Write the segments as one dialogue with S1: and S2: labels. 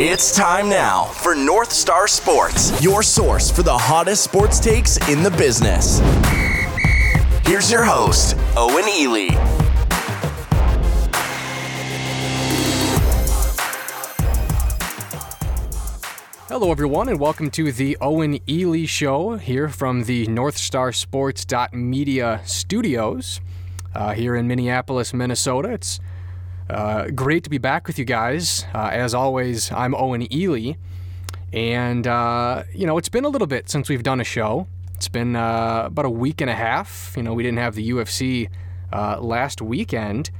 S1: It's time now for North Star Sports, your source for the hottest sports takes in the business. Here's your host, Owen Elle.
S2: Hello, everyone, and welcome to the Owen Elle Show here from the NorthStarSports.media studios uh, here in Minneapolis, Minnesota. It's uh, great to be back with you guys. Uh, as always, I'm Owen Elle, and uh, you know it's been a little bit since we've done a show. It's been uh, about a week and a half. You know, we didn't have the UFC uh, last weekend.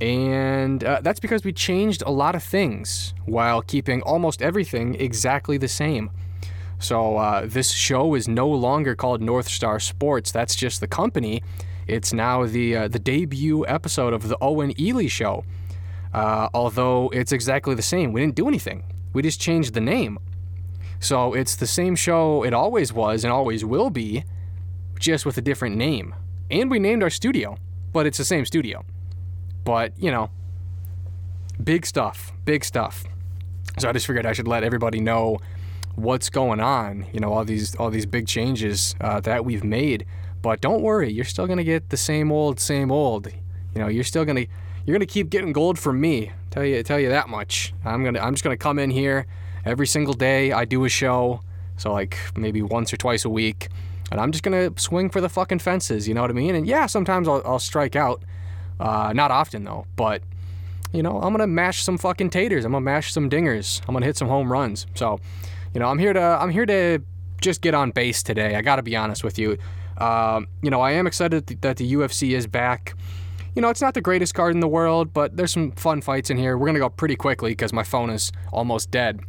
S2: And uh, that's because we changed a lot of things while keeping almost everything exactly the same. So this show is no longer called North Star Sports. That's just the company. It's now the the debut episode of the Owen Elle Show. Uh, although it's exactly the same, we didn't do anything. We just changed the name. So it's the same show it always was and always will be, just with a different name. And we named our studio, but it's the same studio. But, you know, big stuff, big stuff. So I just figured I should let everybody know what's going on, you know, all these all these big changes uh, that we've made. But don't worry, you're still gonna get the same old, same old. You know, you're still gonna you're gonna keep getting gold from me. Tell you tell you that much. I'm gonna I'm just gonna come in here every single day. I do a show, so like maybe once or twice a week, and I'm just gonna swing for the fucking fences. You know what I mean? And yeah, sometimes I'll, I'll strike out. Uh, not often though, but you know, I'm gonna mash some fucking taters. I'm gonna mash some dingers. I'm gonna hit some home runs. So, you know, I'm here to I'm here to just get on base today. I gotta be honest with you. Um, you know, I am excited that the UFC is back. You know, it's not the greatest card in the world, but there's some fun fights in here. We're gonna go pretty quickly because my phone is almost dead.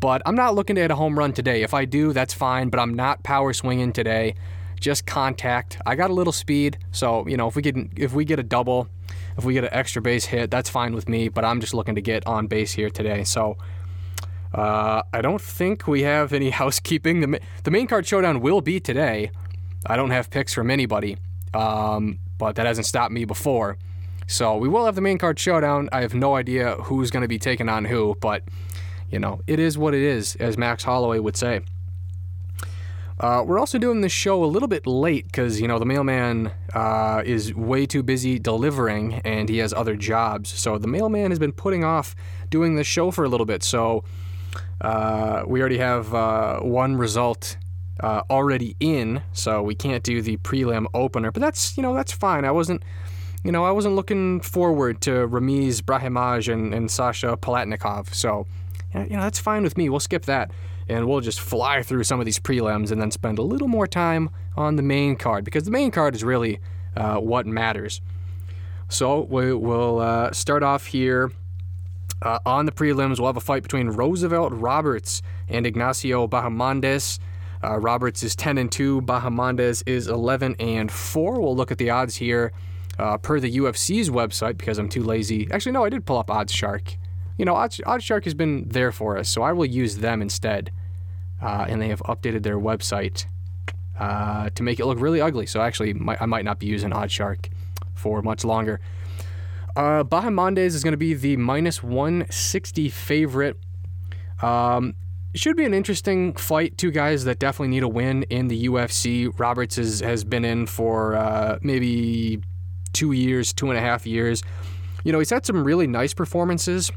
S2: But I'm not looking to hit a home run today. If I do, that's fine. But I'm not power swinging today just contact. I got a little speed, so you know if we get if we get a double, if we get an extra base hit, that's fine with me. But I'm just looking to get on base here today. So uh, I don't think we have any housekeeping. The the main card showdown will be today. I don't have picks from anybody, um, but that hasn't stopped me before. So we will have the main card showdown. I have no idea who's going to be taking on who, but you know it is what it is, as Max Holloway would say. Uh, we're also doing this show a little bit late because, you know, the mailman uh, is way too busy delivering and he has other jobs. So the mailman has been putting off doing this show for a little bit. So uh, we already have uh, one result uh, already in, so we can't do the prelim opener. But that's, you know, that's fine. I wasn't. You know, I wasn't looking forward to Ramiz Brahimaj and, and Sasha Palatnikov. So, you know, that's fine with me. We'll skip that and we'll just fly through some of these prelims and then spend a little more time on the main card because the main card is really uh, what matters. So we, will uh, start off here uh, on the prelims. We'll have a fight between Roosevelt Roberts and Ignacio Bahamondes. Uh, Roberts is 10 and 2. Bahamondes is 11 and 4. We'll look at the odds here uh, per the UFC's website because I'm too lazy. Actually, no, I did pull up Odds Shark you know, OddsShark has been there for us, so I will use them instead. Uh, and they have updated their website uh, to make it look really ugly. So actually, I might not be using OddsShark for much longer. Uh, Bahamondes is going to be the minus 160 favorite. Um, should be an interesting fight. Two guys that definitely need a win in the UFC. Roberts is, has been in for uh, maybe two years, two and a half years. You know, he's had some really nice performances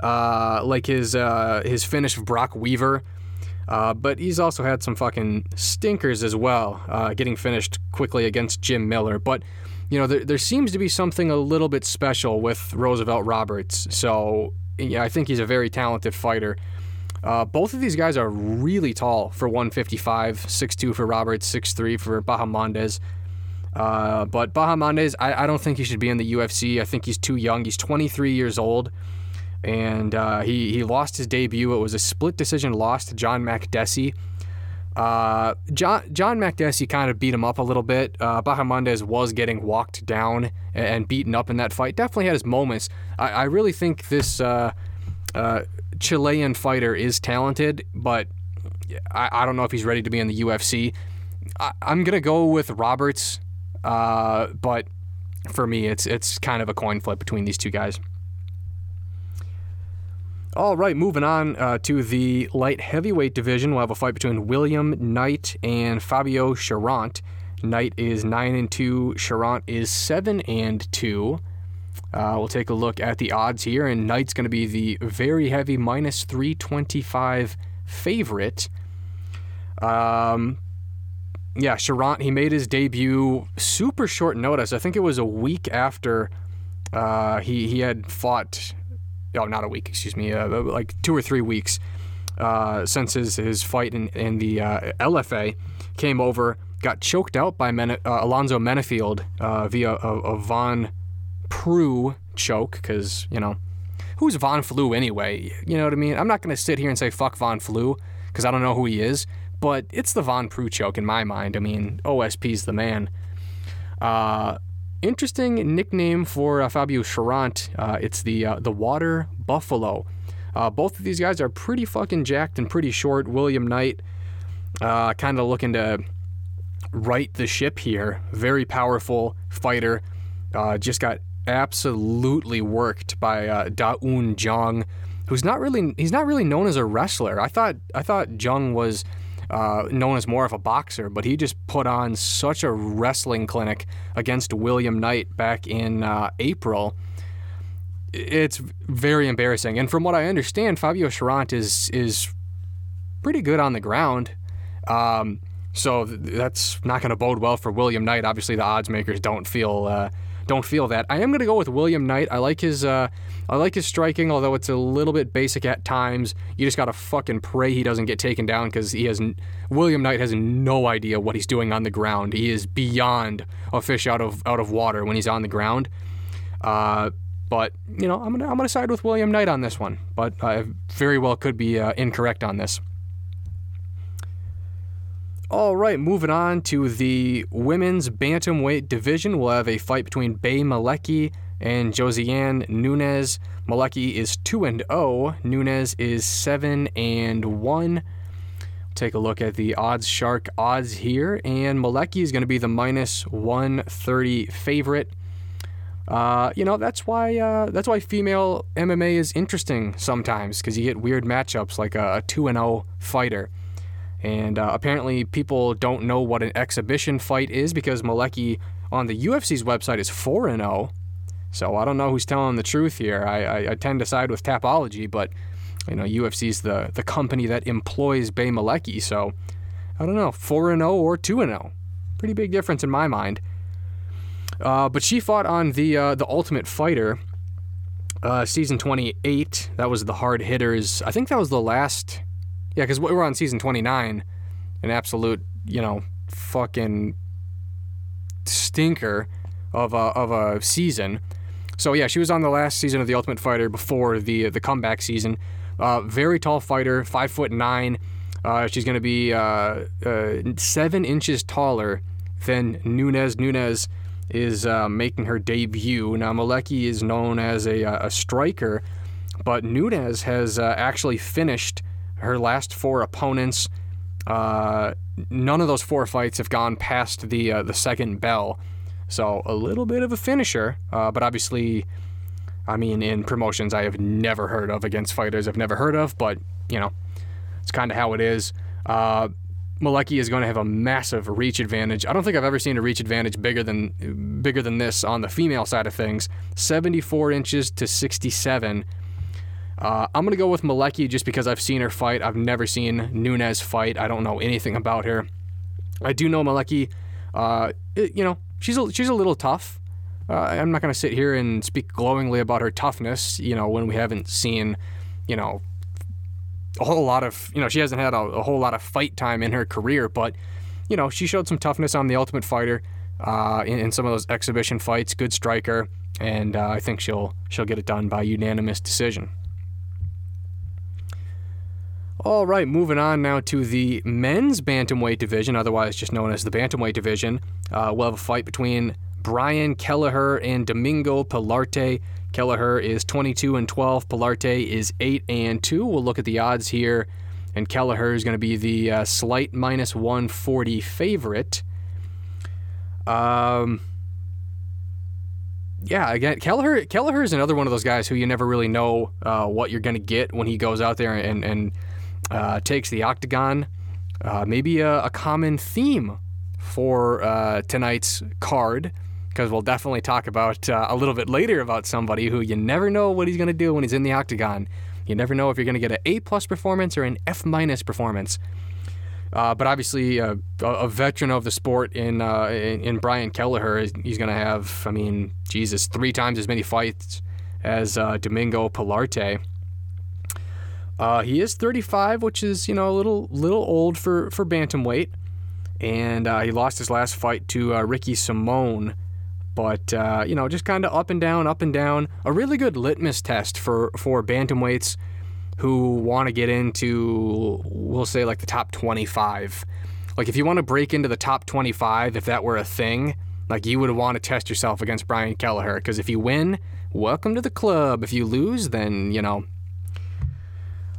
S2: uh, like his uh, his finish of Brock Weaver. Uh, but he's also had some fucking stinkers as well, uh, getting finished quickly against Jim Miller. But you know, there, there seems to be something a little bit special with Roosevelt Roberts. So yeah, I think he's a very talented fighter. Uh, both of these guys are really tall for 155, 6'2 for Roberts, 6'3 for Bahamondes. Uh, but Bahamondes, I, I don't think he should be in the UFC. I think he's too young. He's 23 years old and uh, he he lost his debut. It was a split decision loss to John Makdessi. Uh, John John Makdessi kind of beat him up a little bit. Uh, Bahamondes was getting walked down and, beaten up in that fight. Definitely had his moments. I, I really think this uh, uh, Chilean fighter is talented, but I, I don't know if he's ready to be in the UFC. I, am gonna go with Roberts, uh, but for me, it's it's kind of a coin flip between these two guys. All right, moving on uh, to the light heavyweight division. We'll have a fight between William Knight and Fabio Cherant. Knight is nine and two. Cherant is seven and two. Uh, we'll take a look at the odds here, and Knight's going to be the very heavy minus 325 favorite. Um, yeah, Cherant, he made his debut super short notice. I think it was a week after uh, he, he had fought, oh, not a week, excuse me, uh, like two or three weeks uh, since his, his fight in, in the uh, LFA. Came over, got choked out by Men- uh, Alonzo Menifield uh, via a, a Von Preux choke because, you know, who's Von Flue anyway? You know what I mean? I'm not going to sit here and say fuck Von Flue because I don't know who he is, but it's the Von Preux choke in my mind. I mean, OSP's the man. Uh, interesting nickname for uh, Fabio Cherant. Uh, it's the uh, the Water Buffalo. Uh, both of these guys are pretty fucking jacked and pretty short. William Knight, uh, kind of looking to right the ship here. Very powerful fighter. Uh, just got absolutely worked by uh, Da Un Jung, who's not really he's not really known as a wrestler. I thought I thought Jung was uh, known as more of a boxer, but he just put on such a wrestling clinic against William Knight back in uh, April. It's very embarrassing, and from what I understand, Fabio Cherant is is pretty good on the ground. Um, so that's not going to bode well for William Knight. Obviously, the odds makers don't feel uh, don't feel that. I am going to go with William Knight. I like his uh, I like his striking, although it's a little bit basic at times. You just got to fucking pray he doesn't get taken down because he has William Knight has no idea what he's doing on the ground. He is beyond a fish out of out of water when he's on the ground. Uh, but you know, I'm gonna I'm gonna side with William Knight on this one, but I very well could be uh, incorrect on this. All right, moving on to the women's bantamweight division. We'll have a fight between Bea Malecki and Josiane Nunes. Malecki is 2 and 0, Nunes is 7 and 1. Take a look at the odds shark odds here, and Malecki is going to be the minus 130 favorite. Uh, you know that's why uh, that's why female MMA is interesting sometimes because you get weird matchups like a, a two and zero fighter. And uh, apparently, people don't know what an exhibition fight is because Malecki on the UFC's website is 4 0. So I don't know who's telling the truth here. I, I, I, tend to side with Tapology, but you know UFC's the, the company that employs Bea Malecki. So I don't know, 4 0 or 2 0. Pretty big difference in my mind. Uh, but she fought on the uh, the Ultimate Fighter uh, season 28. That was the hard hitters. I think that was the last yeah, because we're on season 29, an absolute, you know, fucking stinker of a, of a season. So yeah, she was on the last season of the Ultimate Fighter before the the comeback season. Uh, very tall fighter, five foot nine. Uh, she's going to be uh, uh, seven inches taller than Nunes. Nunes is uh, making her debut. Now Malecki is known as a, a striker, but Nunez has uh, actually finished her last four opponents, uh, none of those four fights have gone past the uh, the second bell. So a little bit of a finisher, uh, but obviously, I mean, in promotions I have never heard of against fighters I've never heard of, but you know, it's kind of how it is. Uh, Malecki is going to have a massive reach advantage. I don't think I've ever seen a reach advantage bigger than bigger than this on the female side of things. 74 inches to 67 uh, I'm going to go with Malecki just because I've seen her fight. I've never seen Nunes fight. I don't know anything about her. I do know Malecki. Uh, you know, she's a, she's a little tough. Uh, I'm not going to sit here and speak glowingly about her toughness, you know, when we haven't seen, you know, a whole lot of, you know, she hasn't had a, a whole lot of fight time in her career, but, you know, she showed some toughness on the Ultimate Fighter uh, in, in, some of those exhibition fights. Good striker, and uh, I think she'll she'll get it done by unanimous decision. All right, moving on now to the men's bantamweight division, otherwise just known as the bantamweight division. Uh, we'll have a fight between Brian Kelleher and Domingo Pilarte. Kelleher is 22 and 12. Pilarte is 8 and 2. We'll look at the odds here, and Kelleher is going to be the uh, slight minus 140 favorite. Um, yeah, again, Kelleher Kelleher is another one of those guys who you never really know uh, what you're going to get when he goes out there and and uh, takes the octagon. Uh, maybe a, a, common theme for uh, tonight's card, because we'll definitely talk about uh, a little bit later about somebody who you never know what he's going to do when he's in the octagon. You never know if you're going to get an A plus performance or an F minus performance. Uh, but obviously, uh, a veteran of the sport in in, in, Brian Kelleher, he's going to have, I mean, Jesus, three times as many fights as Domingo Pilarte. Uh, he is 35, which is you know a little little old for for bantamweight, and uh, he lost his last fight to Ricky Simón. But you know, just kind of up and down, up and down. A really good litmus test for for bantamweights who want to get into, we'll say, like the top 25. Like, if you want to break into the top 25, if that were a thing, like you would want to test yourself against Brian Kelleher. Because if you win, welcome to the club. If you lose, then, you know,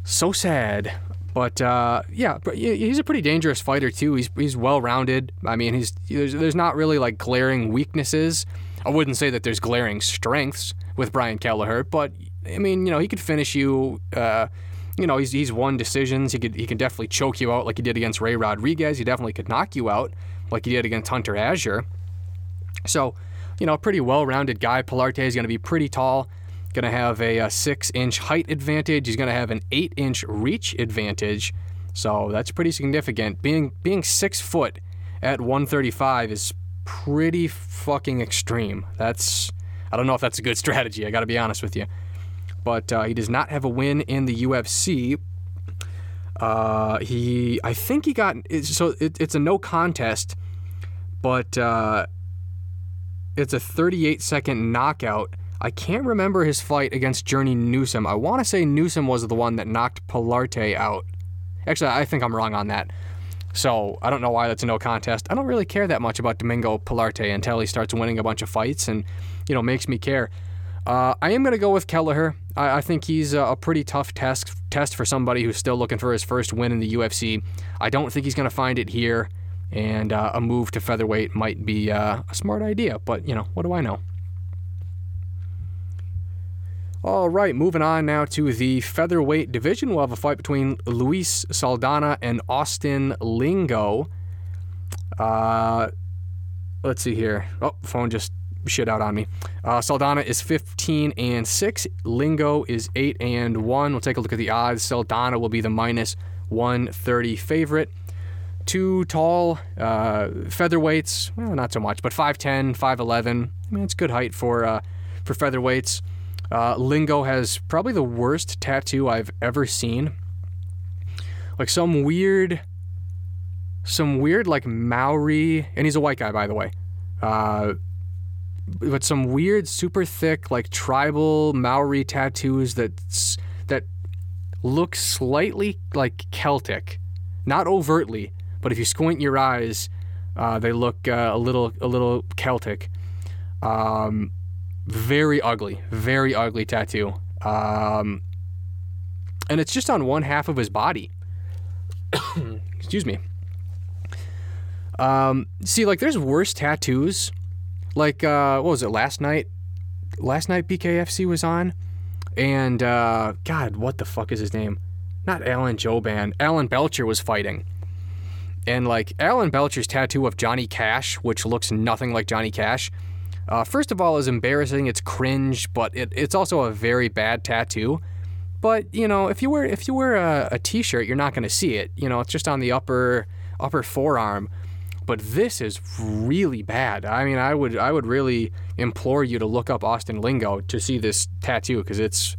S2: so sad. But uh, yeah, he's a pretty dangerous fighter too. He's he's well rounded. I mean, he's there's, there's not really like glaring weaknesses. I wouldn't say that there's glaring strengths with Brian Kelleher, but I mean, you know, he could finish you. Uh, you know, he's he's won decisions. He could he can definitely choke you out like he did against Ray Rodriguez. He definitely could knock you out like he did against Hunter Azure. So, you know, pretty well-rounded guy. Pilarte is going to be pretty tall. Going to have a, a six-inch height advantage. He's going to have an eight-inch reach advantage. So that's pretty significant. Being being six foot at 135 is pretty fucking extreme. That's I don't know if that's a good strategy. I got to be honest with you but uh, he does not have a win in the UFC. Uh, he, I think he got so it, it's a no contest, but uh, it's a 38 second knockout. I can't remember his fight against Journey Newsom. I want to say Newsom was the one that knocked Pilarte out. Actually, I think I'm wrong on that. So I don't know why that's a no contest. I don't really care that much about Domingo Pilarte until he starts winning a bunch of fights and, you know, makes me care. Uh, I am going to go with Kelleher. I, I think he's a, a, pretty tough test test for somebody who's still looking for his first win in the UFC. I don't think he's going to find it here, and uh, a move to featherweight might be uh, a smart idea. But you know, what do I know? All right, moving on now to the featherweight division. We'll have a fight between Luis Saldana and Austin Lingo. Uh, let's see here. Oh, phone just shit out on me. Uh, Saldana is 15 and 6. Lingo is 8 and 1. We'll take a look at the odds. Saldana will be the minus 130 favorite. Two tall uh, featherweights, well, not so much, but 5'10, 5'11. I mean, it's good height for, uh, for featherweights. Uh, Lingo has probably the worst tattoo I've ever seen. Like some weird, some weird, like Maori, and he's a white guy, by the way. Uh, but some weird, super thick, like tribal Maori tattoos that that look slightly like Celtic, not overtly, but if you squint your eyes, uh, they look uh, a little a little Celtic. Um, very ugly, very ugly tattoo. Um, and it's just on one half of his body. Excuse me. Um, see, like, there's worse tattoos like uh, what was it last night? Last night BKFC was on, and uh, God, what the fuck is his name? Not Alan Jouban. Alan Belcher was fighting. And like Alan Belcher's tattoo of Johnny Cash, which looks nothing like Johnny Cash, uh, first of all, is embarrassing. It's cringe, but it, it's also a very bad tattoo. But you know, if you wear if you wear a a t-shirt, you're not going to see it. You know, it's just on the upper upper forearm but this is really bad. I mean, I would I would really implore you to look up Austin Lingo to see this tattoo because it's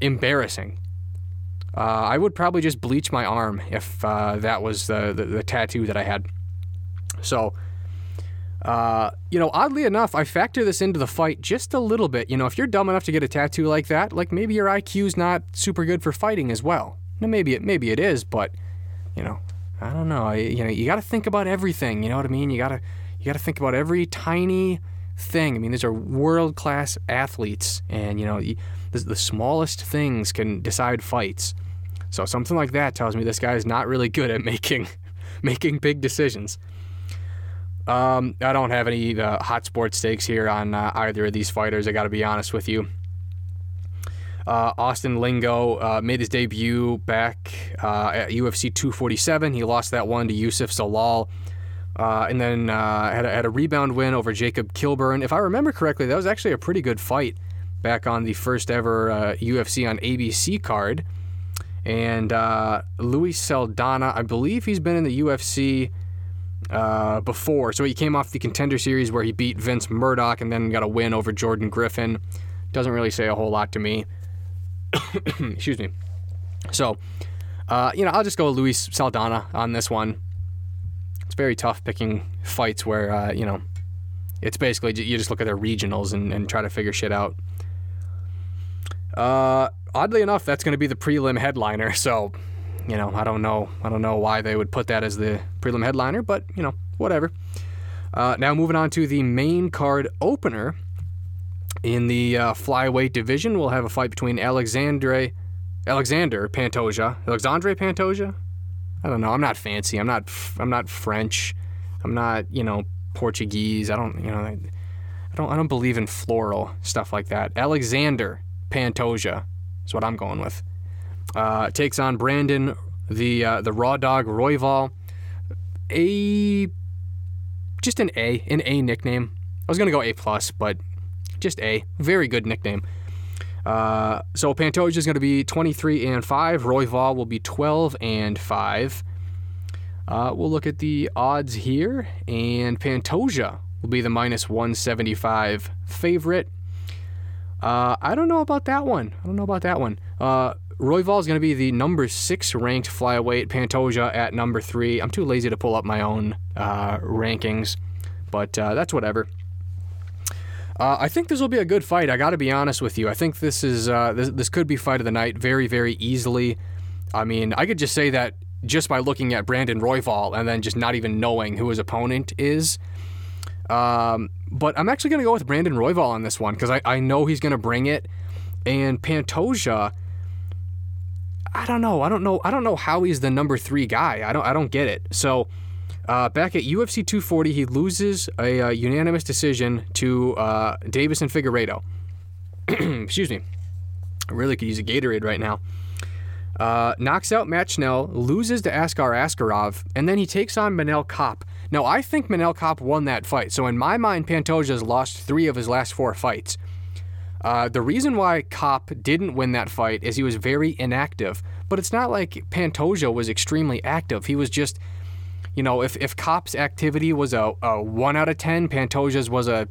S2: embarrassing. Uh, I would probably just bleach my arm if uh, that was the, the, the tattoo that I had. So, uh, you know, oddly enough, I factor this into the fight just a little bit. You know, if you're dumb enough to get a tattoo like that, like maybe your IQ's not super good for fighting as well. Now, maybe it maybe it is, but you know, I don't know. I, you know, you got to think about everything. You know what I mean? You gotta you gotta think about every tiny thing. I mean, these are world class athletes, and you know, the, the smallest things can decide fights. So something like that tells me this guy is not really good at making making big decisions. Um, I don't have any uh, hot sports stakes here on uh, either of these fighters. I got to be honest with you. Uh, Austin Lingo uh, made his debut back uh, at UFC 247. He lost that one to Youssef Zalal, Uh, and then had a, had, a, rebound win over Jacob Kilburn. If I remember correctly, that was actually a pretty good fight back on the first ever UFC on ABC card. And Luis Saldana, I believe he's been in the UFC uh, before. So he came off the contender series where he beat Vince Murdoch and then got a win over Jordan Griffin. Doesn't really say a whole lot to me. Excuse me. So, uh, you know, I'll just go Luis Saldana on this one. It's very tough picking fights where, uh, you know, it's basically you just look at their regionals and, and try to figure shit out. Uh, oddly enough, that's going to be the prelim headliner. So, you know, I don't know. I don't know why they would put that as the prelim headliner, but you know, whatever. Uh, now moving on to the main card opener. In the uh, flyweight division, we'll have a fight between Alexandre, Alexander Pantoja, Alexandre Pantoja. I don't know. I'm not fancy. I'm not. I'm not French. I'm not. You know, Portuguese. I don't. You know. I, don't. I don't believe in floral stuff like that. Alexander Pantoja is what I'm going with. Uh, takes on Brandon, the uh, the Raw Dog Royval. A just an A, an A nickname. I was gonna go A plus, but just A. Very good nickname. Uh, so Pantoja is going to be 23 and 5. Royval will be 12 and 5. Uh, we'll look at the odds here, and Pantoja will be the minus 175 favorite. Uh, I don't know about that one. I don't know about that one. Royval is going to be the number six ranked flyweight. Pantoja at number three. I'm too lazy to pull up my own uh, rankings, but uh, that's whatever. Uh, I think this will be a good fight. I got to be honest with you. I think this is uh, this, this could be fight of the night very very easily. I mean, I could just say that just by looking at Brandon Royval and then just not even knowing who his opponent is. Um, but I'm actually going to go with Brandon Royval on this one because I, I know he's going to bring it. And Pantoja, I don't know. I don't know. I don't know how he's the number three guy. I don't. I don't get it. So. Uh, back at UFC 240, he loses a, uh, unanimous decision to uh, and Figueiredo. Excuse me. I really could use a Gatorade right now. Uh, knocks out Matt Schnell, loses to Askar Askarov, and then he takes on Manel Kape. Now, I think Manel Kape won that fight. So, in my mind, Pantoja's lost three of his last four fights. Uh, the reason why Kape didn't win that fight is he was very inactive. But it's not like Pantoja was extremely active. He was just, you know, if, if Kape's activity was a, a 1 out of 10, Pantoja's was a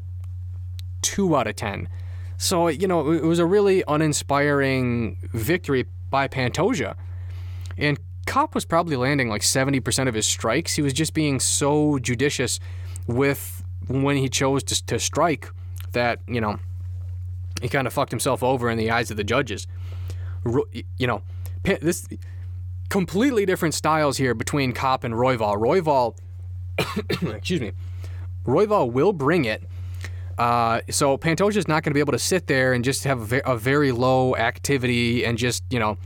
S2: 2 out of 10. So, you know, it was a really uninspiring victory by Pantoja. And Kape was probably landing like 70% of his strikes. He was just being so judicious with when he chose to, to strike that, you know, he kind of fucked himself over in the eyes of the judges. You know, this completely different styles here between Kape and Royval. Royval, excuse me, Royval will bring it. Uh, so Pantoja is not going to be able to sit there and just have a very low activity and just you know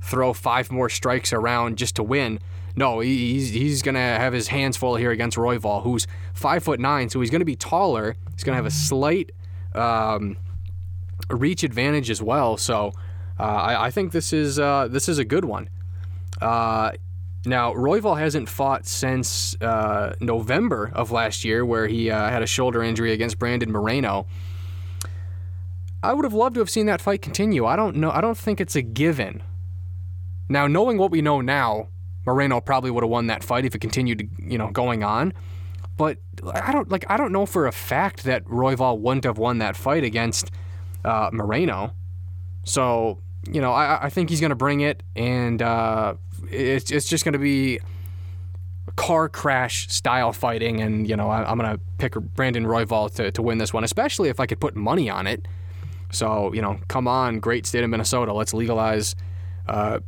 S2: throw five more strikes around just to win. No, he's he's gonna have his hands full here against Royval, who's five foot nine, so he's gonna be taller. He's gonna have a slight um, reach advantage as well. So uh, I, I, think this is uh, this is a good one. Uh, now Royval hasn't fought since uh, November of last year, where he uh, had a shoulder injury against Brandon Moreno. I would have loved to have seen that fight continue. I don't know. I don't think it's a given. Now, knowing what we know now, Moreno probably would have won that fight if it continued, you know, going on. But I don't like. I don't know for a fact that Royval wouldn't have won that fight against uh, Moreno. So you know, I, I think he's going to bring it, and uh, it's it's just going to be car crash style fighting, and you know, I, am going to pick Brandon Royval to to win this one, especially if I could put money on it. So you know, come on, great state of Minnesota, let's legalize uh,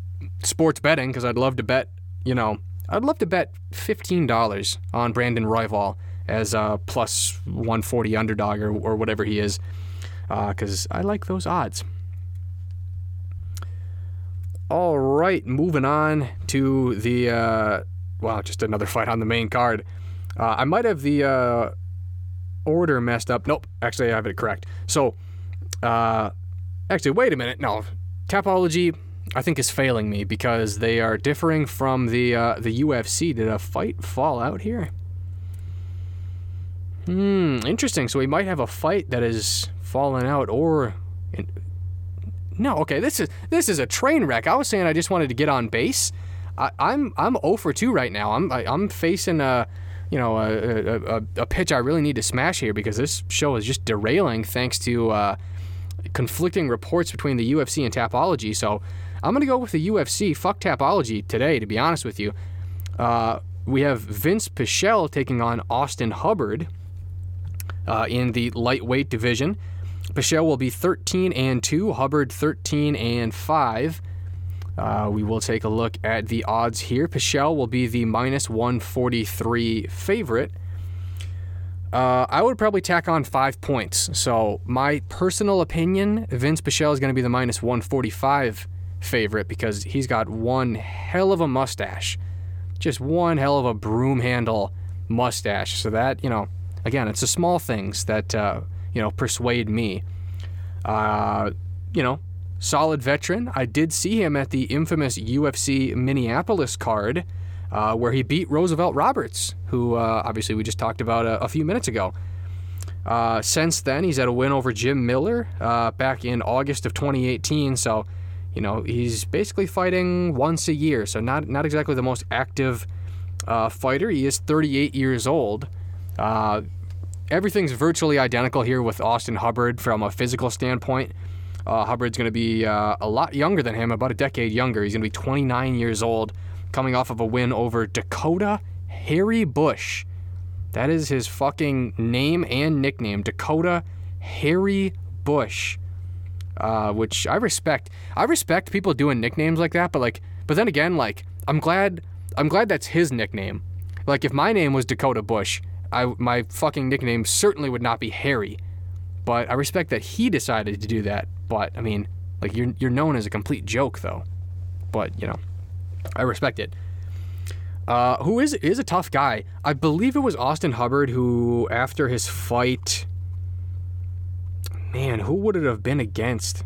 S2: sports betting because I'd love to bet. You know, I'd love to bet fifteen dollars on Brandon Royval as a plus 140 underdog or, or whatever he is because uh, I like those odds. All right, moving on to the uh, well, just another fight on the main card. Uh, I might have the uh, order messed up. Nope, actually, I have it correct. So, uh, actually, wait a minute. No, Tapology, I think, is failing me because they are differing from the uh, the UFC. Did a fight fall out here? Hmm, interesting. So we might have a fight that is fallen out, or no. Okay, this is this is a train wreck. I was saying I just wanted to get on base. I, I'm I'm 0 for 2 right now. I'm I, am i am facing a you know a, a, a, pitch I really need to smash here because this show is just derailing thanks to uh, conflicting reports between the UFC and Tapology. So I'm gonna go with the UFC. Fuck Tapology today, to be honest with you. Uh, we have Vince Pichel taking on Austin Hubbard uh, in the lightweight division. Pichel will be 13 and 2, Hubbard 13 and 5. Uh, we will take a look at the odds here. Pichel will be the minus 143 favorite. Uh, I would probably tack on five points. So, my personal opinion, Vince Pichel is going to be the minus 145 favorite because he's got one hell of a mustache. Just one hell of a broom handle mustache. So, that, you know, again, it's the small things that, uh, you know, persuade me. Uh, you know, solid veteran. I did see him at the infamous UFC Minneapolis card uh, where he beat Roosevelt Roberts, who uh, obviously we just talked about a, a few minutes ago. Uh, since then, he's had a win over Jim Miller uh, back in August of 2018. So, you know, he's basically fighting once a year. So, not, not exactly the most active uh, fighter. He is 38 years old. Everything's virtually identical here with Austin Hubbard from a physical standpoint. Uh, Hubbard's going to be uh, a lot younger than him, about a decade younger. He's going to be 29 years old, coming off of a win over Dakota Harry Bush. That is his fucking name and nickname, Dakota Harry Bush. Uh, which I respect. I respect people doing nicknames like that, but like, but then again, like, I'm glad, I'm glad that's his nickname. Like, if my name was Dakota Bush, I my fucking nickname certainly would not be Harry. But I respect that he decided to do that. But I mean, like you're you're known as a complete joke though. But you know, I respect it. Uh, who is is a tough guy? I believe it was Austin Hubbard who, after his fight, man, who would it have been against?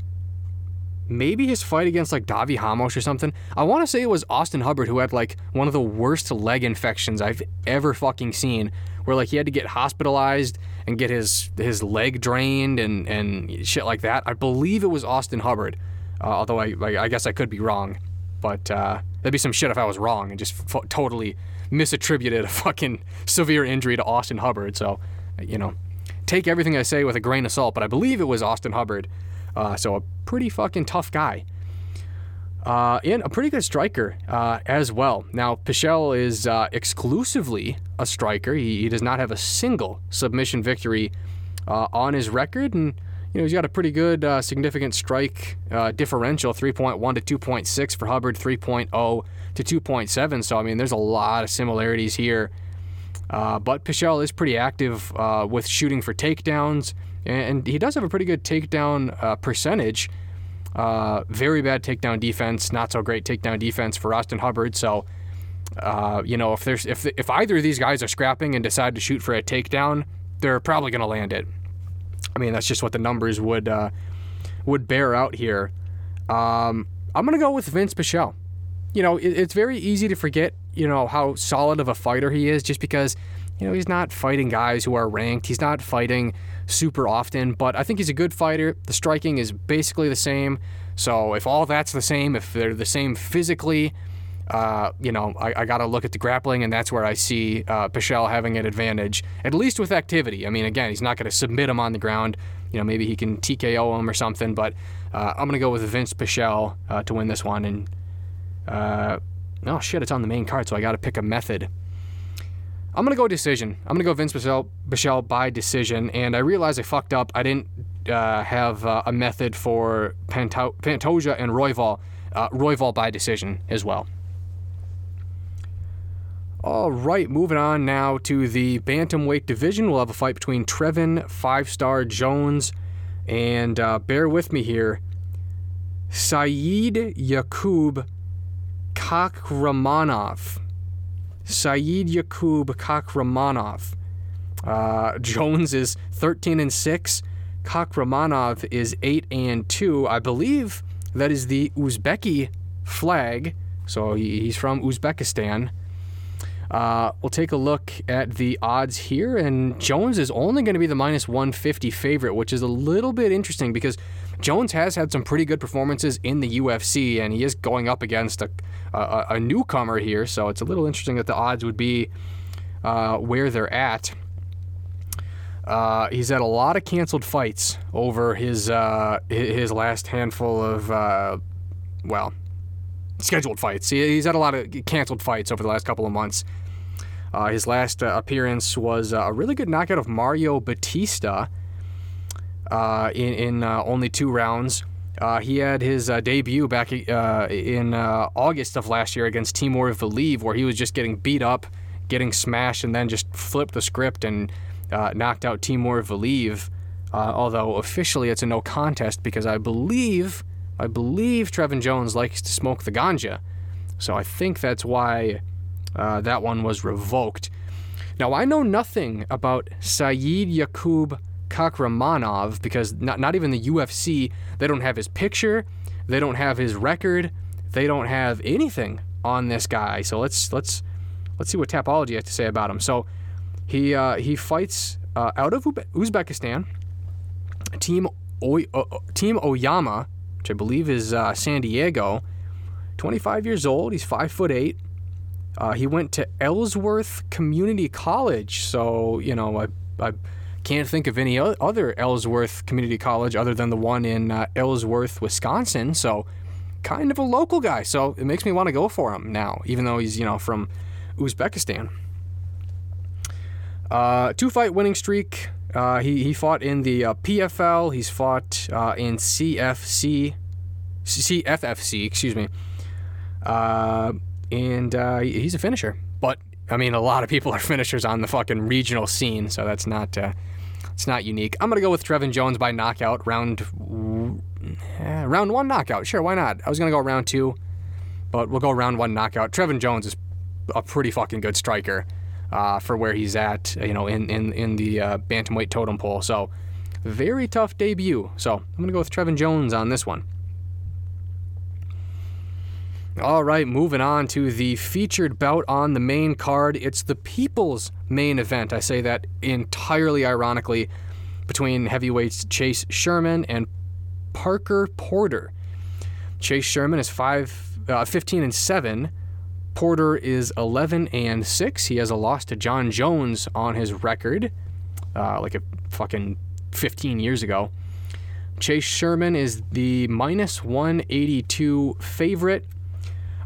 S2: Maybe his fight against like Davi Ramos or something. I want to say it was Austin Hubbard who had like one of the worst leg infections I've ever fucking seen, where like he had to get hospitalized and get his his leg drained and and shit like that. I believe it was Austin Hubbard, uh, although I I guess I could be wrong, but uh, that'd be some shit if I was wrong and just f- totally misattributed a fucking severe injury to Austin Hubbard. So, you know, take everything I say with a grain of salt. But I believe it was Austin Hubbard, uh, so a pretty fucking tough guy. Uh, and a pretty good striker uh, as well. Now, Pichel is uh, exclusively a striker. He, he, does not have a single submission victory uh, on his record, and you know he's got a pretty good, uh, significant strike uh, differential: 3.1 to 2.6 for Hubbard, 3.0 to 2.7. So I mean, there's a lot of similarities here. but Pichel is pretty active with shooting for takedowns, and, and, he does have a pretty good takedown percentage. Uh, very bad takedown defense, not so great takedown defense for Austin Hubbard. So, uh, you know, if there's if if either of these guys are scrapping and decide to shoot for a takedown, they're probably going to land it. I mean, that's just what the numbers would uh, would bear out here. Um, I'm going to go with Vince Pichel. You know, it, it's very easy to forget, you know, how solid of a fighter he is just because, you know, he's not fighting guys who are ranked. He's not fighting super often, but I think he's a good fighter. The striking is basically the same. So if all that's the same, if they're the same physically, uh, you know, I, I got to look at the grappling, and that's where I see uh, Pichel having an advantage, at least with activity. I mean, again, he's not going to submit him on the ground. You know, maybe he can TKO him or something, but uh, I'm going to go with Vince Pichel uh, to win this one. And, uh, oh shit, it's on the main card, so I got to pick a method. I'm gonna go decision. I'm gonna go Vince Pichel, by decision, and I realize I fucked up. I didn't uh, have uh, a method for Panto- Pantoja and Royval. Uh, Royval by decision as well. All right, moving on now to the bantamweight division. We'll have a fight between Trevin Five Star Jones and uh, bear with me here, Saeed Yakub Kakhramonov. Saeed Yakub Kakhramonov. Uh, Jones is 13 and 6. Kakhramonov is 8 and 2. I believe that is the Uzbeki flag. So he, he's from Uzbekistan. Uh, we'll take a look at the odds here, and Jones is only going to be the minus 150 favorite, which is a little bit interesting because Jones has had some pretty good performances in the UFC, and he is going up against a, a, a newcomer here, so it's a little interesting that the odds would be uh, where they're at. Uh, he's had a lot of canceled fights over his uh, his last handful of uh, well scheduled fights. He's had a lot of canceled fights over the last couple of months. Uh, his last uh, appearance was a really good knockout of Mario Bautista uh, in, in uh, only two rounds. Uh, he had his debut back in August of last year against Timur Valiev, where he was just getting beat up, getting smashed, and then just flipped the script and knocked out Timur Valiev. although officially it's a no contest because I believe I believe Trevin Jones likes to smoke the ganja. So I think that's why uh, that one was revoked. Now, I know nothing about Saeed Yakub Kakhramonov because not, not even the UFC, they don't have his picture, they don't have his record, they don't have anything on this guy. So let's let's let's see what Tapology has to say about him. So he uh, he fights uh, out of Uzbekistan. Team o- Team Oyama which I believe is uh, San Diego. 25 years old. He's five foot eight. Uh, he went to Ellsworth Community College. So you know, I, I can't think of any other Ellsworth Community College other than the one in uh, Ellsworth, Wisconsin. So kind of a local guy. So it makes me want to go for him now, even though he's you know from Uzbekistan. Uh, two fight winning streak. Uh, he, he fought in the uh, PFL. He's fought uh, in CFC, CFFC, excuse me. Uh, and uh, he's a finisher. But I mean, a lot of people are finishers on the fucking regional scene, so that's not it's not unique. I'm gonna go with Trevin Jones by knockout round round one knockout. Sure, why not? I was gonna go round two, but we'll go round one knockout. Trevin Jones is a pretty fucking good striker uh, for where he's at, you know, in in in the uh, bantamweight totem pole. So very tough debut. So I'm gonna go with Trevin Jones on this one. All right, moving on to the featured bout on the main card. It's the people's main event. I say that entirely ironically between heavyweights Chase Sherman and Parker Porter. Chase Sherman is five, uh, 15 and 7. Porter is 11 and 6. He has a loss to John Jones on his record, uh, like a fucking 15 years ago. Chase Sherman is the minus 182 favorite.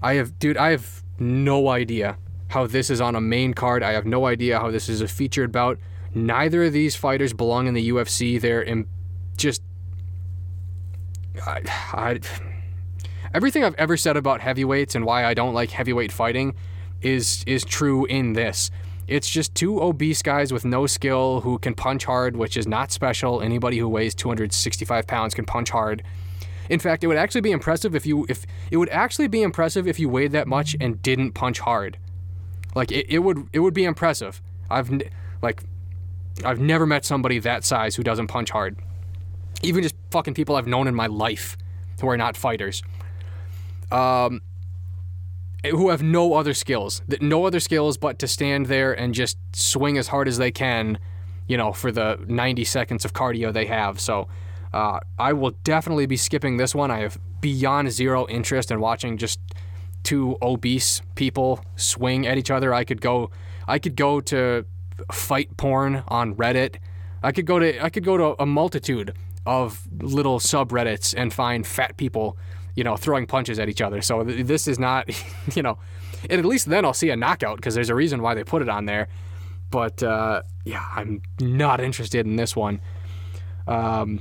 S2: I have, dude, I have no idea how this is on a main card. I have no idea how this is a featured bout. Neither of these fighters belong in the UFC. They're just. I, I everything I've ever said about heavyweights and why I don't like heavyweight fighting is is true in this. It's just two obese guys with no skill who can punch hard, which is not special. Anybody who weighs 265 pounds can punch hard. In fact, it would actually be impressive if you if it would actually be impressive if you weighed that much and didn't punch hard. Like it, it would it would be impressive. I've like I've never met somebody that size who doesn't punch hard. Even just fucking people I've known in my life who are not fighters um, who have no other skills, no other skills but to stand there and just swing as hard as they can, you know, for the 90 seconds of cardio they have. So uh, I will definitely be skipping this one. I have beyond zero interest in watching just two obese people swing at each other. I could go, I could go to fight porn on Reddit. I could go to, I could go to a multitude of little subreddits and find fat people you know, throwing punches at each other. So th- this is not, you know, and at least then I'll see a knockout because there's a reason why they put it on there. But uh, yeah, I'm not interested in this one. Um,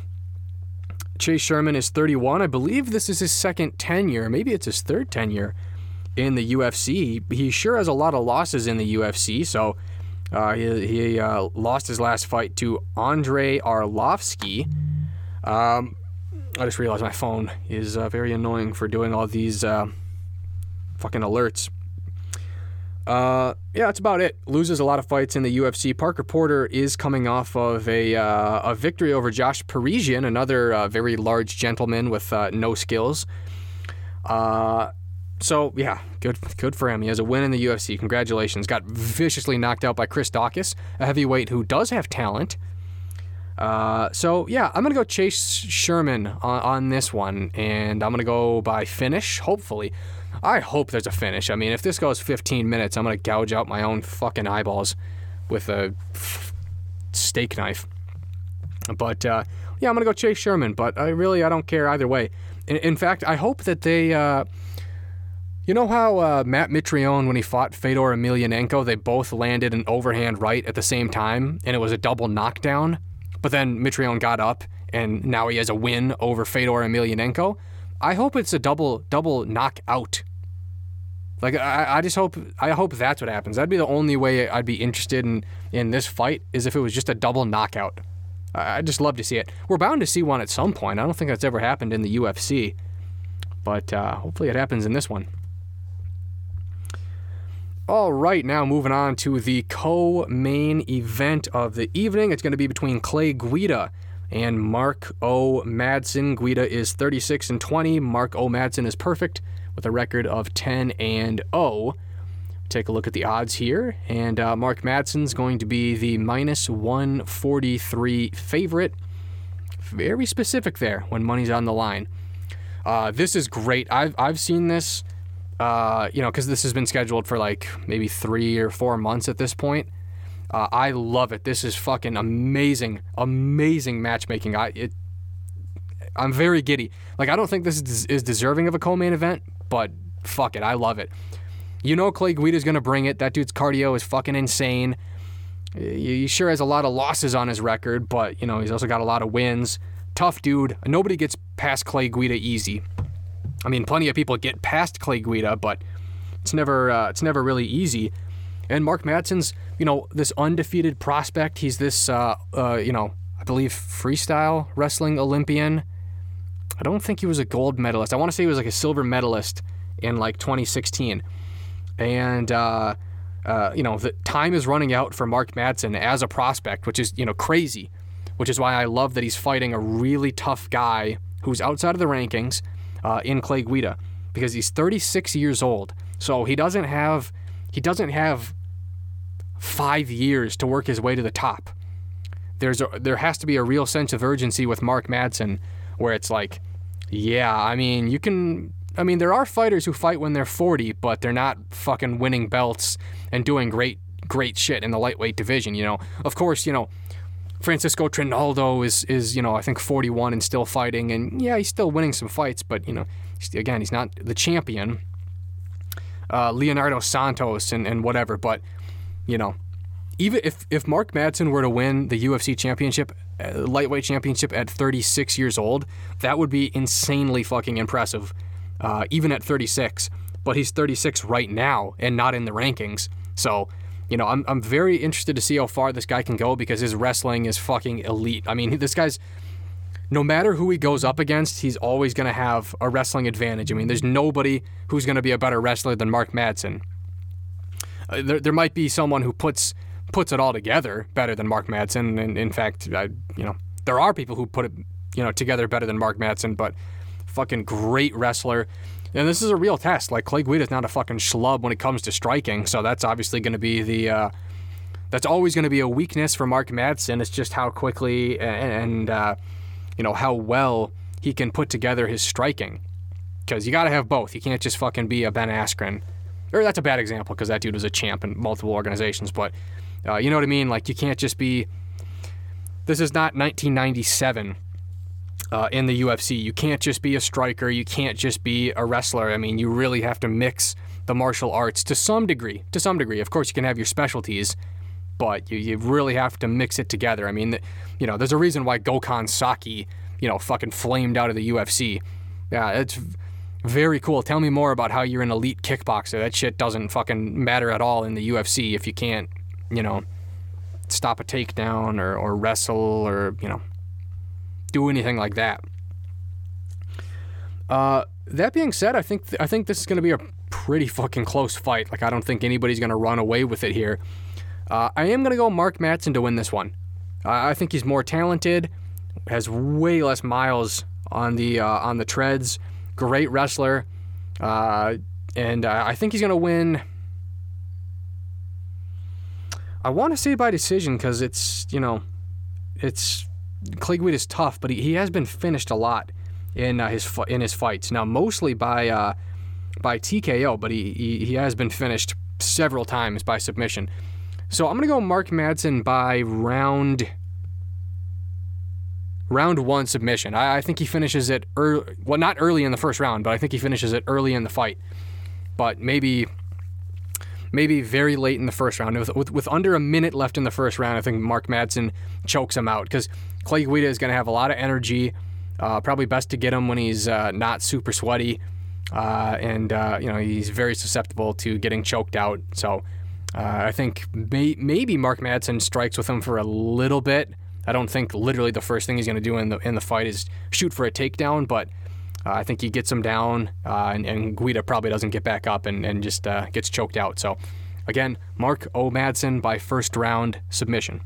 S2: Chase Sherman is 31. I believe this is his second tenure. Maybe it's his third tenure in the UFC. He sure has a lot of losses in the UFC. So uh, he, he uh, lost his last fight to Andrei Arlovsky. Um, I just realized my phone is uh, very annoying for doing all these uh, fucking alerts. Uh, yeah, that's about it. Loses a lot of fights in the UFC. Parker Porter is coming off of a uh, a victory over Josh Parisian, another uh, very large gentleman with uh, no skills. Uh, so yeah, good good for him. He has a win in the UFC. Congratulations. Got viciously knocked out by Chris Daukaus, a heavyweight who does have talent. Uh, so yeah, I'm gonna go Chase Sherman on, on this one, and I'm gonna go by finish. Hopefully, I hope there's a finish. I mean, if this goes 15 minutes, I'm gonna gouge out my own fucking eyeballs with a steak knife. But uh, yeah, I'm gonna go Chase Sherman. But I really I don't care either way. In, in fact, I hope that they. Uh, you know how uh, Matt Mitrione, when he fought Fedor Emelianenko, they both landed an overhand right at the same time, and it was a double knockdown. But then Mitrione got up, and now he has a win over Fedor Emelianenko. I hope it's a double double knockout. Like I, I just hope I hope that's what happens. That'd be the only way I'd be interested in in this fight is if it was just a double knockout. I would just love to see it. We're bound to see one at some point. I don't think that's ever happened in the UFC, but uh, hopefully it happens in this one. All right, now moving on to the co main event of the evening. It's going to be between Clay Guida and Mark O. Madsen. Guida is 36 and 20. Mark O. Madsen is perfect with a record of 10 and 0. Take a look at the odds here, and uh, Mark Madsen's going to be the minus 143 favorite. Very specific there when money's on the line. Uh, this is great. I've, I've seen this uh, you know, because this has been scheduled for like maybe three or four months at this point. Uh, I love it. This is fucking amazing, amazing matchmaking. I it, I'm very giddy. Like I don't think this is, is deserving of a co-main event, but fuck it, I love it. You know Clay Guida's gonna bring it. That dude's cardio is fucking insane. He sure has a lot of losses on his record, but you know he's also got a lot of wins. Tough dude. Nobody gets past Clay Guida easy. I mean, plenty of people get past Clay Guida, but it's never uh, it's never really easy. And Mark Madsen's, you know, this undefeated prospect. He's this, uh, uh, you know, I believe freestyle wrestling Olympian. I don't think he was a gold medalist. I want to say he was like a silver medalist in like 2016. And uh, uh, you know, the time is running out for Mark Madsen as a prospect, which is you know crazy. Which is why I love that he's fighting a really tough guy who's outside of the rankings uh, in Clay Guida because he's 36 years old. So he doesn't have he doesn't have five years to work his way to the top. There's a, there has to be a real sense of urgency with Mark Madsen, where it's like, yeah, I mean, you can. I mean, there are fighters who fight when they're 40, but they're not fucking winning belts and doing great great shit in the lightweight division. You know, of course, you know Francisco Trinaldo is is you know I think 41 and still fighting, and yeah, he's still winning some fights, but you know, again, he's not the champion. Uh, Leonardo Santos and, and whatever, but you know, even if if Mark Madsen were to win the UFC championship, lightweight championship at 36 years old, that would be insanely fucking impressive, uh, even at 36. But he's 36 right now and not in the rankings, so you know, I'm, I'm very interested to see how far this guy can go because his wrestling is fucking elite. I mean, this guy's, no matter who he goes up against, he's always going to have a wrestling advantage. I mean, there's nobody who's going to be a better wrestler than Mark Madsen. Uh, there, there might be someone who puts puts it all together better than Mark Madsen. And in fact, I, you know, there are people who put it, you know, together better than Mark Madsen, but fucking great wrestler. And this is a real test. Like Clay is not a fucking schlub when it comes to striking, so that's obviously going to be the. Uh, that's always going to be a weakness for Mark Madsen. It's just how quickly and, uh, you know how well he can put together his striking. Because you got to have both. You can't just fucking be a Ben Askren. Or that's a bad example because that dude was a champ in multiple organizations. But uh, you know what I mean? Like you can't just be. This is not 1997 uh, in the UFC. You can't just be a striker. You can't just be a wrestler. I mean, you really have to mix the martial arts to some degree. To some degree, of course, you can have your specialties, but you, you really have to mix it together. I mean, you know, there's a reason why Gokhan Saki, you know, fucking flamed out of the UFC. Yeah, it's very cool. Tell me more about how you're an elite kickboxer. That shit doesn't fucking matter at all in the UFC if you can't, you know, stop a takedown or, or wrestle or, you know, do anything like that. Uh, that being said, I think th- I think this is going to be a pretty fucking close fight. Like I don't think anybody's going to run away with it here. Uh, I am going to go Mark Madsen to win this one. Uh, I think he's more talented, has way less miles on the uh, on the treads. Great wrestler, uh, and uh, I think he's going to win. I want to say by decision because it's you know, it's Clay is tough, but he, he has been finished a lot in uh, his in his fights. Now mostly by uh, by TKO, but he, he he has been finished several times by submission. So I'm gonna go Mark Madsen by round round one submission. I, I think he finishes it early, well not early in the first round, but I think he finishes it early in the fight. But maybe maybe very late in the first round. With, with, with under a minute left in the first round, I think Mark Madsen chokes him out because Clay Guida is going to have a lot of energy. Uh, probably best to get him when he's uh, not super sweaty, uh, and uh, you know he's very susceptible to getting choked out. So uh, I think may- maybe Mark Madsen strikes with him for a little bit. I don't think literally the first thing he's going to do in the in the fight is shoot for a takedown, but I think he gets him down, uh, and, and, Guida probably doesn't get back up and, and just uh, gets choked out. So, again, Mark O. Madsen by first round submission.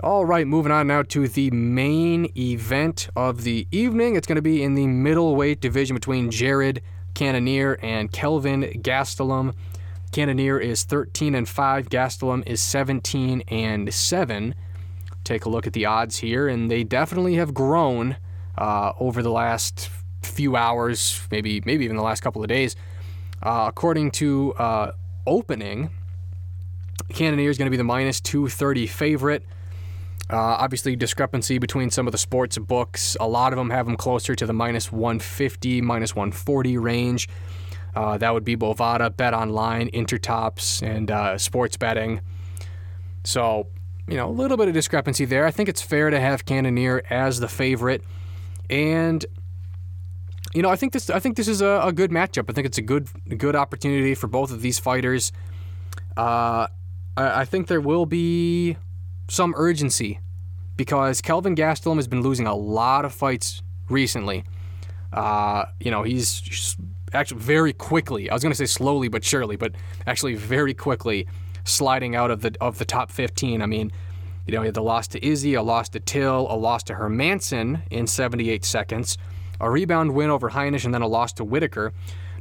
S2: All right, moving on now to the main event of the evening. It's going to be in the middleweight division between Jared Cannonier and Kelvin Gastelum. Cannonier is 13 and 5, Gastelum is 17 and 7 take a look at the odds here, and they definitely have grown uh, over the last few hours, maybe maybe even the last couple of days. Uh, according to uh, opening, Cannonier is going to be the minus 230 favorite. Uh, obviously, discrepancy between some of the sports books. A lot of them have them closer to the minus 150, minus 140 range. Uh, that would be Bovada, Bet Online, Intertops, and uh, sports betting. So you know, a little bit of discrepancy there. I think it's fair to have Cannonier as the favorite, and you know, I think this I think this is a, a good matchup. I think it's a good good opportunity for both of these fighters. Uh, I, I think there will be some urgency because Kelvin Gastelum has been losing a lot of fights recently. Uh, you know, he's actually very quickly. I was going to say slowly but surely, but actually very quickly sliding out of the of the top 15. I mean, you know, he had the loss to Izzy, a loss to Till, a loss to Hermansson in 78 seconds, a rebound win over Heinisch, and then a loss to Whittaker.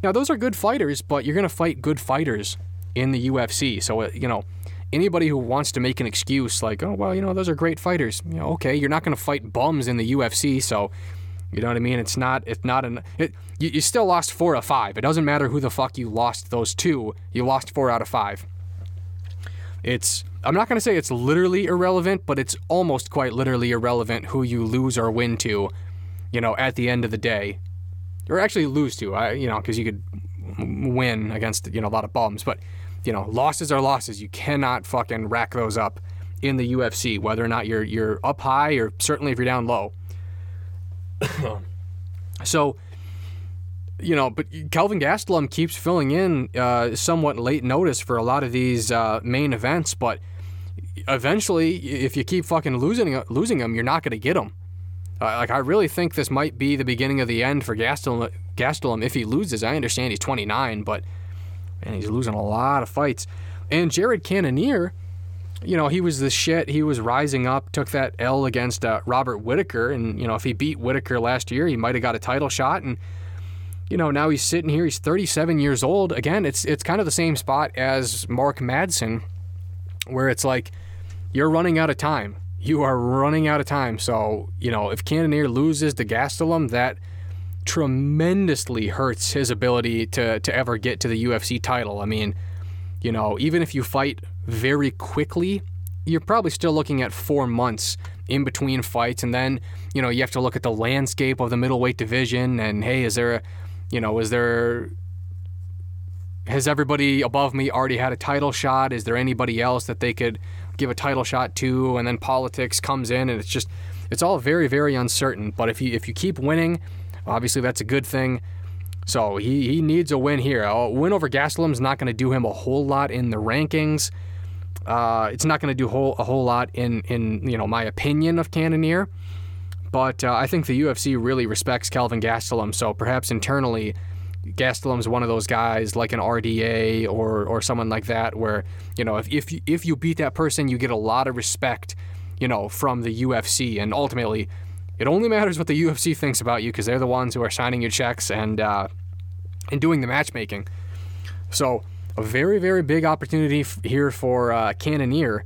S2: Now, those are good fighters, but you're going to fight good fighters in the UFC. So, uh, you know, anybody who wants to make an excuse like, oh, well, you know, those are great fighters, you know, okay, you're not going to fight bums in the UFC. So, you know what I mean? It's not, it's not an, it, you, you still lost four of five. It doesn't matter who the fuck you lost those two, you lost four out of five. It's I'm not going to say it's literally irrelevant, but it's almost quite literally irrelevant who you lose or win to, you know, at the end of the day. Or actually lose to, I, you know, because you could win against, you know, a lot of bums, but you know, losses are losses. You cannot fucking rack those up in the UFC, whether or not you're you're up high or certainly if you're down low. so you know, but Kelvin Gastelum keeps filling in uh, somewhat late notice for a lot of these uh, main events, but eventually, if you keep fucking losing losing them, you're not going to get them. Uh, like I really think this might be the beginning of the end for Gastelum. Gastelum if he loses. I understand he's 29, but man, he's losing a lot of fights. And Jared Cannonier, you know, he was the shit. He was rising up, took that L against uh, Robert Whittaker, and you know, if he beat Whittaker last year, he might have got a title shot and you know, now he's sitting here. He's 37 years old. Again, it's it's kind of the same spot as Mark Madsen, where it's like you're running out of time. You are running out of time. So you know, if Cannonier loses to Gastelum, that tremendously hurts his ability to to ever get to the UFC title. I mean, you know, even if you fight very quickly, you're probably still looking at four months in between fights, and then you know you have to look at the landscape of the middleweight division and hey, is there a you know, is there has everybody above me already had a title shot? Is there anybody else that they could give a title shot to? And then politics comes in, and it's just it's all very very uncertain. But if you if you keep winning, obviously that's a good thing. So he, he needs a win here. A win over Gastelum is not going to do him a whole lot in the rankings. Uh, it's not going to do whole, a whole lot in in you know my opinion of Cannonier. But uh, I think the UFC really respects Kelvin Gastelum, so perhaps internally, Gastelum's one of those guys like an RDA or or someone like that, where you know if if you, if you beat that person, you get a lot of respect, you know, from the UFC, and ultimately, it only matters what the UFC thinks about you because they're the ones who are signing your checks and uh, and doing the matchmaking. So a very very big opportunity f- here for uh, Cannonier.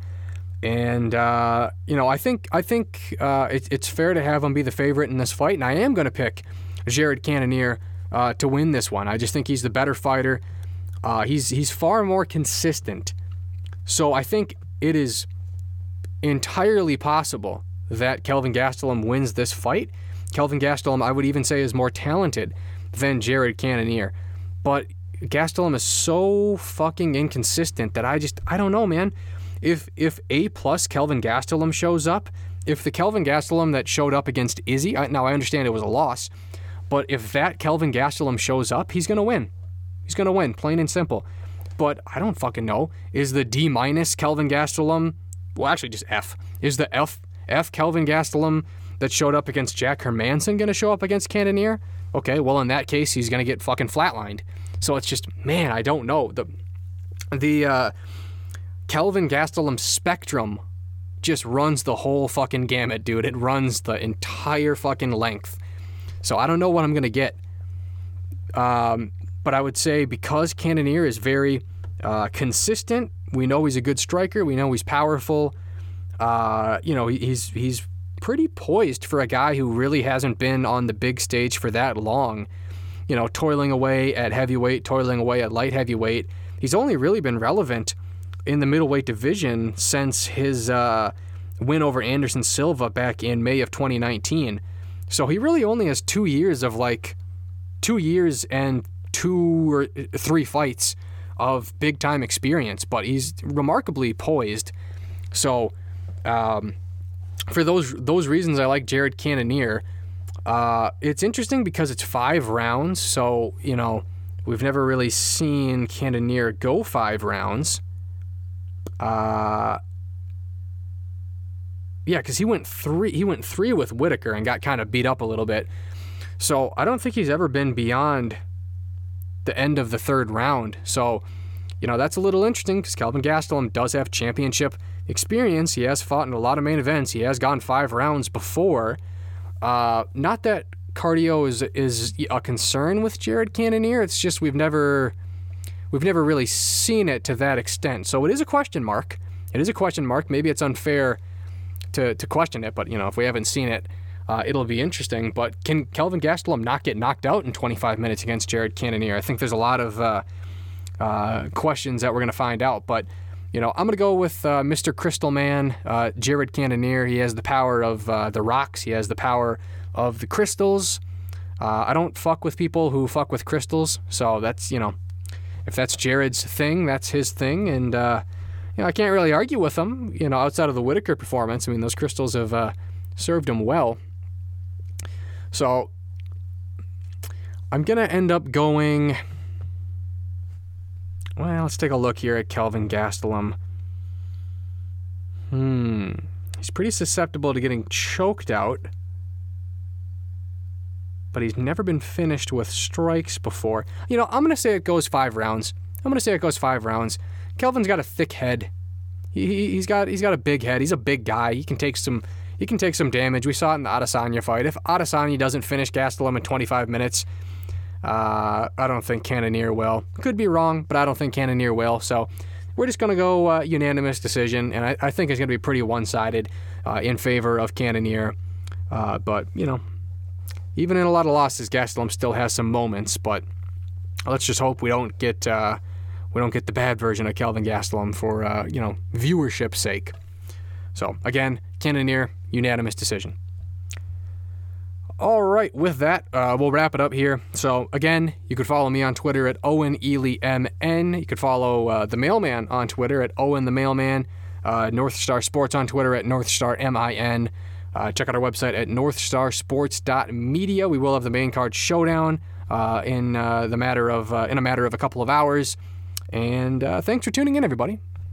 S2: And uh, you know, I think I think uh, it, it's fair to have him be the favorite in this fight, and I am going to pick Jared Cannonier uh, to win this one. I just think he's the better fighter. Uh, he's he's far more consistent, so I think it is entirely possible that Kelvin Gastelum wins this fight. Kelvin Gastelum, I would even say, is more talented than Jared Cannonier, but Gastelum is so fucking inconsistent that I just I don't know, man if if A plus Kelvin Gastelum shows up, if the Kelvin Gastelum that showed up against Izzy, now I understand it was a loss, but if that Kelvin Gastelum shows up, he's gonna win. He's gonna win, plain and simple. But I don't fucking know. Is the D minus Kelvin Gastelum? Well, actually, just F. Is the F F Kelvin Gastelum that showed up against Jack Hermansson gonna show up against Cannonier? Okay, well in that case, he's gonna get fucking flatlined. So it's just, man, I don't know. The the uh, Kelvin Gastelum spectrum just runs the whole fucking gamut, dude. It runs the entire fucking length. So I don't know what I'm gonna get. Um, but I would say because Cannonier is very uh, consistent, we know he's a good striker. We know he's powerful. Uh, you know, he's he's pretty poised for a guy who really hasn't been on the big stage for that long. You know, toiling away at heavyweight, toiling away at light heavyweight. He's only really been relevant in the middleweight division since his uh, win over Anderson Silva back in May of 2019. So he really only has two years of like two years and two or three fights of big time experience, but he's remarkably poised. So, um, for those those reasons, I like Jared Cannonier. Uh, it's interesting because it's five rounds, so you know we've never really seen Cannonier go five rounds. Uh, yeah, because he went three. He went three with Whittaker and got kind of beat up a little bit. So I don't think he's ever been beyond the end of the third round. So, you know, that's a little interesting because Kelvin Gastelum does have championship experience. He has fought in a lot of main events. He has gone five rounds before. Uh, not that cardio is is a concern with Jared Cannonier. It's just we've never we've never really seen it to that extent. So it is a question mark. It is a question mark. Maybe it's unfair to, to question it, but you know, if we haven't seen it, uh, it'll be interesting. But can Kelvin Gastelum not get knocked out in 25 minutes against Jared Cannonier? I think there's a lot of uh, uh, questions that we're going to find out. But you know, I'm going to go with uh, Mr. Crystal Man, uh, Jared Cannonier. He has the power of uh, the rocks. He has the power of the crystals. I don't fuck with people who fuck with crystals, so that's you know if that's Jared's thing, that's his thing, and uh, you know I can't really argue with him. You know, outside of the Whittaker performance, I mean those crystals have uh, served him well. So I'm gonna end up going. Well, let's take a look here at Kelvin Gastelum. Hmm, he's pretty susceptible to getting choked out but he's never been finished with strikes before. You know, I'm going to say it goes five rounds. I'm going to say it goes five rounds. Kelvin's got a thick head. He, he's got he's got a big head. He's a big guy. He can take some he can take some damage. We saw it in the Adesanya fight. If Adesanya doesn't finish Gastelum in 25 minutes, uh, I don't think Cannonier will. Could be wrong, but I don't think Cannonier will. So we're just going to go uh, unanimous decision, and I, I think it's going to be pretty one-sided uh, in favor of Cannonier. Uh, but you know, even in a lot of losses, Gastelum still has some moments, but let's just hope we don't get uh, we don't get the bad version of Kelvin Gastelum for uh, you know viewership's sake. So again, Cannonier unanimous decision. All right, with that, uh, we'll wrap it up here. So again, you could follow me on Twitter at Owen Elle MN. You could follow uh, the Mailman on Twitter at Owen the Mailman. Uh, North Star Sports on Twitter at North Star MIN. Uh, check out our website at northstarsports.media. We will have the main card showdown uh, in uh, the matter of uh, in a matter of a couple of hours. And uh, thanks for tuning in, everybody.